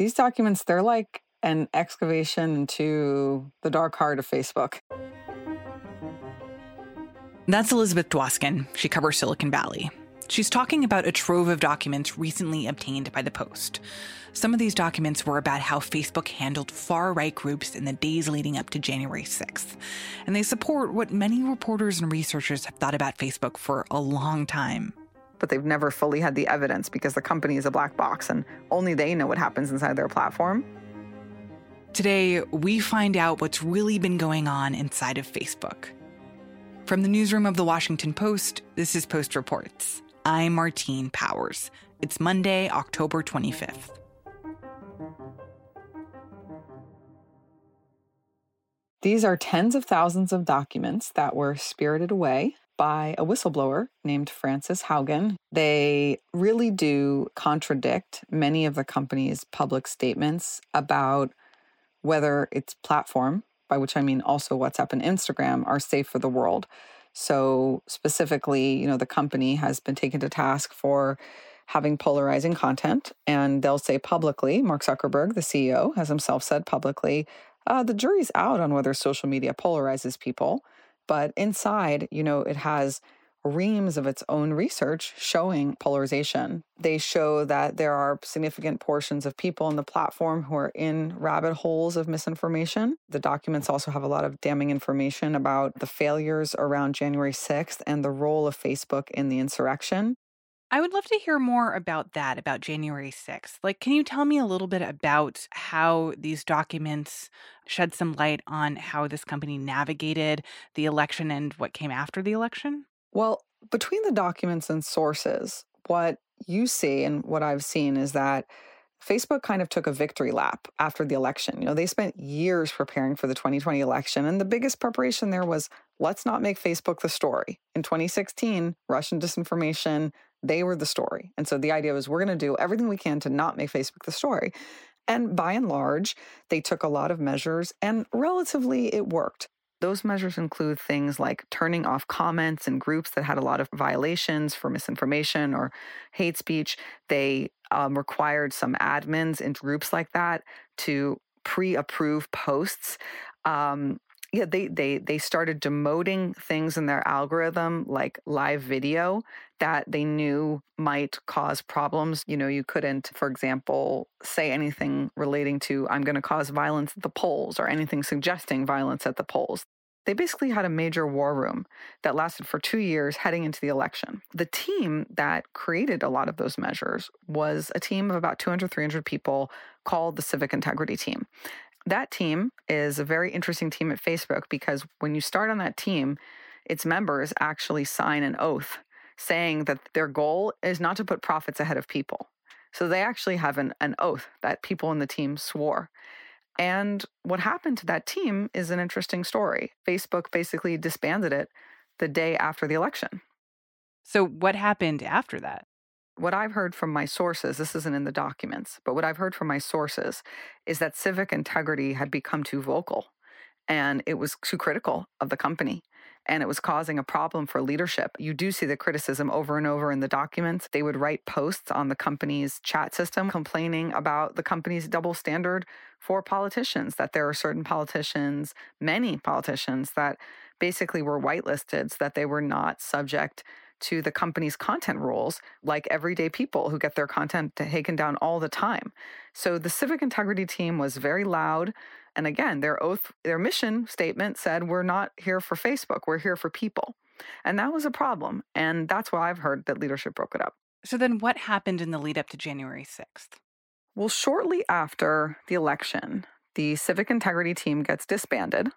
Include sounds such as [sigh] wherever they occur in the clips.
These documents, they're like an excavation into the dark heart of Facebook. That's Elizabeth Dwoskin. She covers Silicon Valley. She's talking about a trove of documents recently obtained by the Post. Some of these documents were about how Facebook handled far right groups in the days leading up to January 6th. And they support what many reporters and researchers have thought about Facebook for a long time. But they've never fully had the evidence because the company is a black box and only they know what happens inside their platform. Today, we find out what's really been going on inside of Facebook. From the newsroom of the Washington Post, this is Post Reports. I'm Martine Powers. It's Monday, October 25th. These are tens of thousands of documents that were spirited away by a whistleblower named Frances Haugen. They really do contradict many of the company's public statements about whether its platform, by which I mean also WhatsApp and Instagram, are safe for the world. So, specifically, you know, the company has been taken to task for having polarizing content, and they'll say publicly, Mark Zuckerberg, the CEO, has himself said publicly, uh, the jury's out on whether social media polarizes people. But inside, you know, it has reams of its own research showing polarization. They show that there are significant portions of people on the platform who are in rabbit holes of misinformation. The documents also have a lot of damning information about the failures around January 6th and the role of Facebook in the insurrection. I would love to hear more about that, about January 6th. Like, can you tell me a little bit about how these documents shed some light on how this company navigated the election and what came after the election? Well, between the documents and sources, what you see and what I've seen is that Facebook kind of took a victory lap after the election. You know, they spent years preparing for the 2020 election, and the biggest preparation there was let's not make Facebook the story. In 2016, Russian disinformation, they were the story. And so the idea was we're going to do everything we can to not make Facebook the story. And by and large, they took a lot of measures, and relatively it worked. Those measures include things like turning off comments in groups that had a lot of violations for misinformation or hate speech. They um, required some admins in groups like that to pre-approve posts. Um, yeah, they they they started demoting things in their algorithm like live video that they knew might cause problems. You know, you couldn't, for example, say anything relating to I'm going to cause violence at the polls or anything suggesting violence at the polls. They basically had a major war room that lasted for two years heading into the election. The team that created a lot of those measures was a team of about 200, 300 people called the Civic Integrity Team. That team is a very interesting team at Facebook because when you start on that team, its members actually sign an oath saying that their goal is not to put profits ahead of people. So they actually have an, an oath that people in the team swore. And what happened to that team is an interesting story. Facebook basically disbanded it the day after the election. So, what happened after that? What I've heard from my sources, this isn't in the documents, but what I've heard from my sources is that civic integrity had become too vocal and it was too critical of the company and it was causing a problem for leadership. You do see the criticism over and over in the documents. They would write posts on the company's chat system complaining about the company's double standard for politicians, that there are certain politicians, many politicians, that basically were whitelisted so that they were not subject to the company's content rules like everyday people who get their content taken down all the time. So the civic integrity team was very loud. And again, their oath, their mission statement said, We're not here for Facebook, we're here for people. And that was a problem. And that's why I've heard that leadership broke it up. So then what happened in the lead up to January 6th? Well, shortly after the election, the civic integrity team gets disbanded.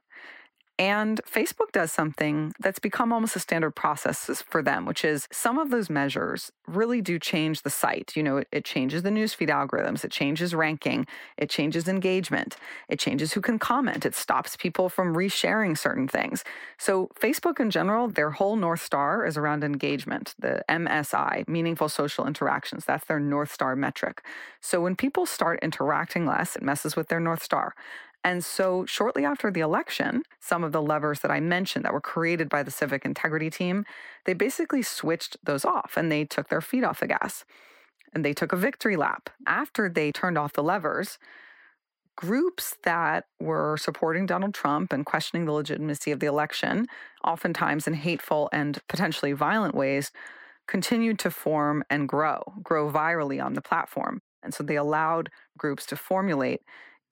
And Facebook does something that's become almost a standard process for them, which is some of those measures really do change the site. You know, it, it, changes the newsfeed algorithms, it changes ranking, it changes engagement, it changes who can comment, it stops people from resharing certain things. So, Facebook in general, their whole North Star is around engagement, the MSI, meaningful social interactions. That's their North Star metric. So, when people start interacting less, it messes with their North Star. And so, shortly after the election, some of the levers that I mentioned that were created by the civic integrity team, they basically switched those off and they took their feet off the gas. and they took a victory lap. After they turned off the levers, groups that were supporting Donald Trump and questioning the legitimacy of the election, oftentimes in hateful and potentially violent ways, continued to form and grow, grow virally on the platform. And so they allowed groups to formulate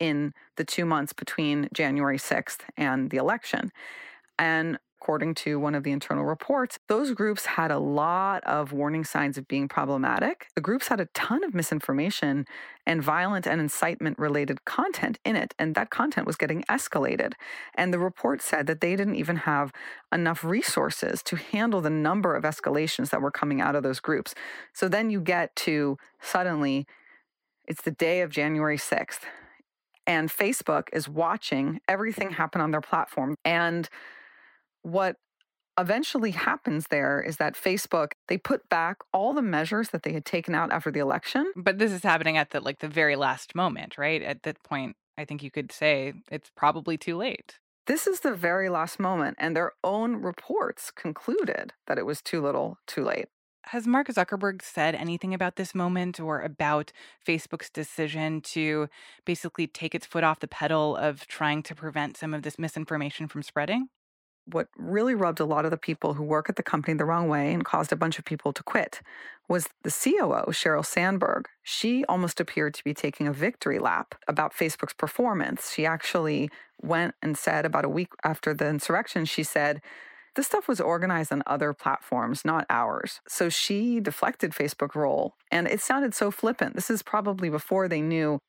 in the two months between January 6th and the election. And according to one of the internal reports, those groups had a lot of warning signs of being problematic. The groups had a ton of misinformation and violent and incitement related content in it, and that content was getting escalated. And the report said that they didn't even have enough resources to handle the number of escalations that were coming out of those groups. So then you get to suddenly, it's the day of January 6th, and Facebook is watching everything happen on their platform. And what eventually happens there is that Facebook they put back all the measures that they had taken out after the election. But this is happening at the like the very last moment, right? At that point, I think you could say it's probably too late. This is the very last moment and their own reports concluded that it was too little, too late. Has Mark Zuckerberg said anything about this moment or about Facebook's decision to basically take its foot off the pedal of trying to prevent some of this misinformation from spreading? what really rubbed a lot of the people who work at the company the wrong way and caused a bunch of people to quit was the COO, Sheryl Sandberg. She almost appeared to be taking a victory lap about Facebook's performance. She actually went and said about a week after the insurrection, she said, this stuff was organized on other platforms, not ours. So she deflected Facebook role. And it sounded so flippant. This is probably before they knew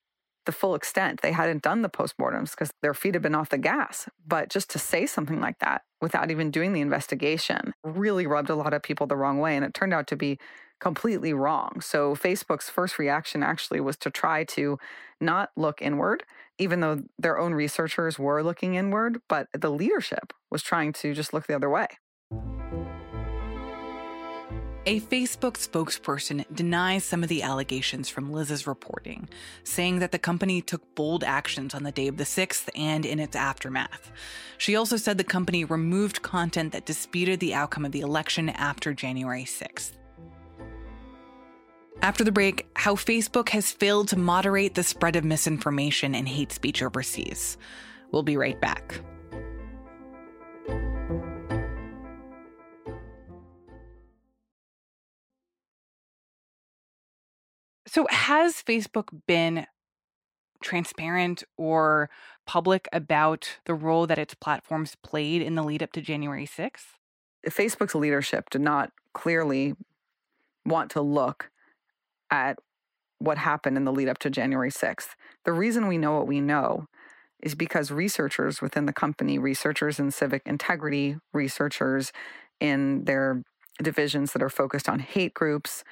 the full extent. They hadn't done the postmortems because their feet had been off the gas. But just to say something like that without even doing the investigation really rubbed a lot of people the wrong way. And it turned out to be completely wrong. So Facebook's first reaction actually was to try to not look inward, even though their own researchers were looking inward, but the leadership was trying to just look the other way. A Facebook spokesperson denies some of the allegations from Liz's reporting, saying that the company took bold actions on the day of the 6th and in its aftermath. She also said the company removed content that disputed the outcome of the election after January 6th. After the break, how Facebook has failed to moderate the spread of misinformation and hate speech overseas. We'll be right back. So, has Facebook been transparent or public about the role that its platforms played in the lead up to January 6th? Facebook's leadership did not clearly want to look at what happened in the lead up to January 6th. The reason we know what we know is because researchers within the company, researchers in civic integrity, researchers in their divisions that are focused on hate groups,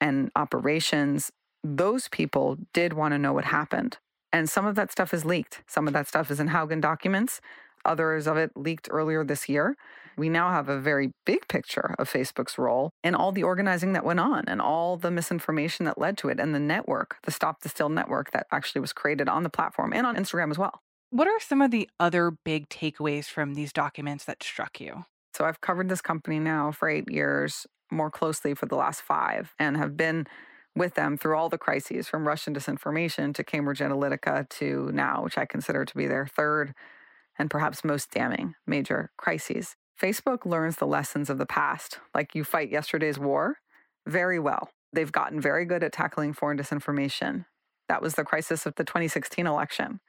and operations, those people did want to know what happened. And some of that stuff is leaked. Some of that stuff is in Haugen documents. Others of it leaked earlier this year. We now have a very big picture of Facebook's role and all the organizing that went on and all the misinformation that led to it and the network, the Stop the Steal network that actually was created on the platform and on Instagram as well. What are some of the other big takeaways from these documents that struck you? So I've covered this company now for eight years more closely for the last five and have been with them through all the crises from Russian disinformation to Cambridge Analytica to now, which I consider to be their third and perhaps most damning major crises. Facebook learns the lessons of the past, like you fight yesterday's war, very well. They've gotten very good at tackling foreign disinformation. That was the crisis of the 2016 election.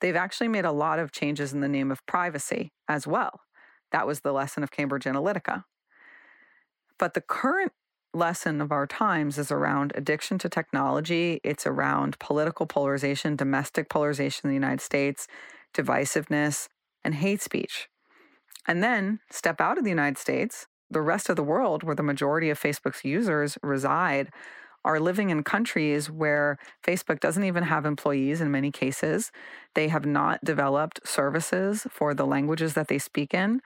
They've actually made a lot of changes in the name of privacy as well. That was the lesson of Cambridge Analytica. But the current lesson of our times is around addiction to technology. It's around political polarization, domestic polarization in the United States, divisiveness, and hate speech. And then step out of the United States, the rest of the world, where the majority of Facebook's users reside, are living in countries where Facebook doesn't even have employees in many cases. They have not developed services for the languages that they speak in.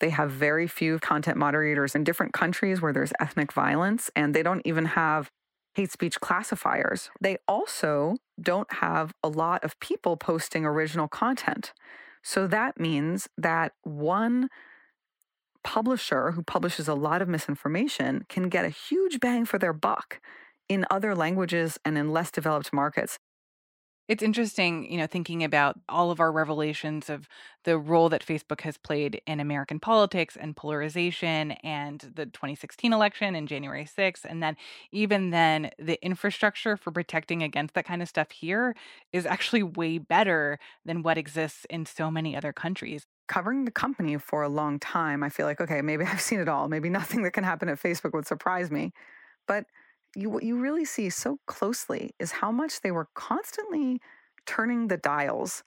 They have very few content moderators in different countries where there's ethnic violence, and they don't even have hate speech classifiers. They also don't have a lot of people posting original content. So that means that one publisher who publishes a lot of misinformation can get a huge bang for their buck in other languages and in less developed markets. It's interesting, you know, thinking about all of our revelations of the role that Facebook has played in American politics and polarization and the 2016 election and January 6th. And then, even then, the infrastructure for protecting against that kind of stuff here is actually way better than what exists in so many other countries. Covering the company for a long time, I feel like, okay, maybe [laughs] I've seen it all. Maybe nothing that can happen at Facebook would surprise me. But you what you really see so closely is how much they were constantly turning the dials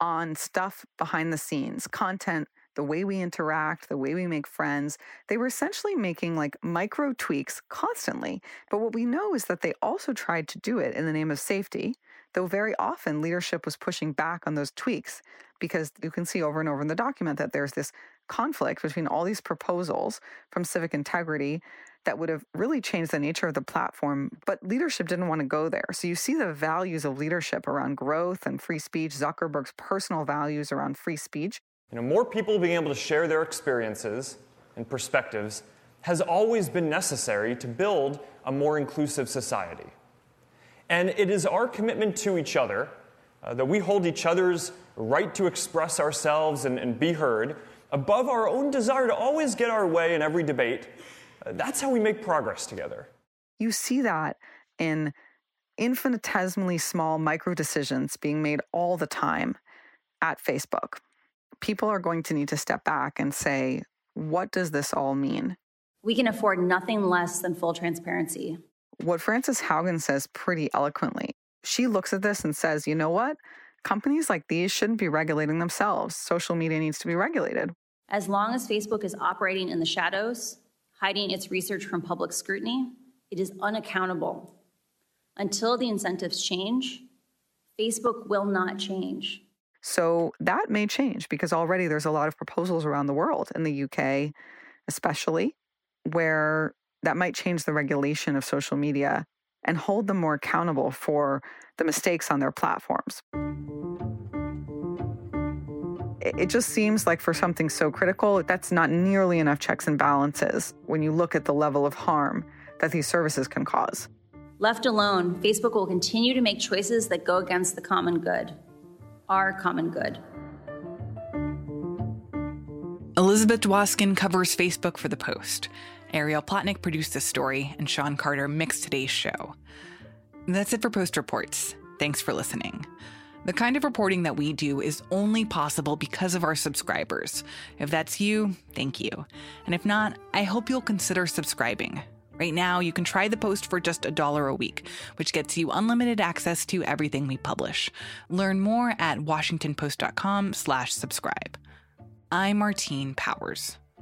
on stuff behind the scenes, content, the way we interact, the way we make friends. They were essentially making like micro tweaks constantly. But what we know is that they also tried to do it in the name of safety, though very often leadership was pushing back on those tweaks because you can see over and over in the document that there's this conflict between all these proposals from civic integrity that would have really changed the nature of the platform, but leadership didn't want to go there. So you see the values of leadership around growth and free speech, Zuckerberg's personal values around free speech. You know, more people being able to share their experiences and perspectives has always been necessary to build a more inclusive society. And it is our commitment to each other uh, that we hold each other's right to express ourselves and, and be heard above our own desire to always get our way in every debate uh, that's how we make progress together. You see that in infinitesimally small micro decisions being made all the time at Facebook. People are going to need to step back and say, what does this all mean? We can afford nothing less than full transparency. What Frances Haugen says pretty eloquently. She looks at this and says, you know what? Companies like these shouldn't be regulating themselves. Social media needs to be regulated. As long as Facebook is operating in the shadows, hiding its research from public scrutiny, it is unaccountable. Until the incentives change, Facebook will not change. So that may change because already there's a lot of proposals around the world, in the UK especially, where that might change the regulation of social media and hold them more accountable for the mistakes on their platforms it just seems like for something so critical, that's not nearly enough checks and balances when you look at the level of harm that these services can cause. Left alone, Facebook will continue to make choices that go against the common good, our common good. Elizabeth Dwoskin covers Facebook for The Post. Ariel Plotnick produced this story, and Sean Carter mixed today's show. That's it for Post Reports. Thanks for listening. The kind of reporting that we do is only possible because of our subscribers. If that's you, thank you. And if not, I hope you'll consider subscribing. Right now, you can try the post for just a dollar a week, which gets you unlimited access to everything we publish. Learn more at washingtonpost.com/slash subscribe. I'm Martine Powers.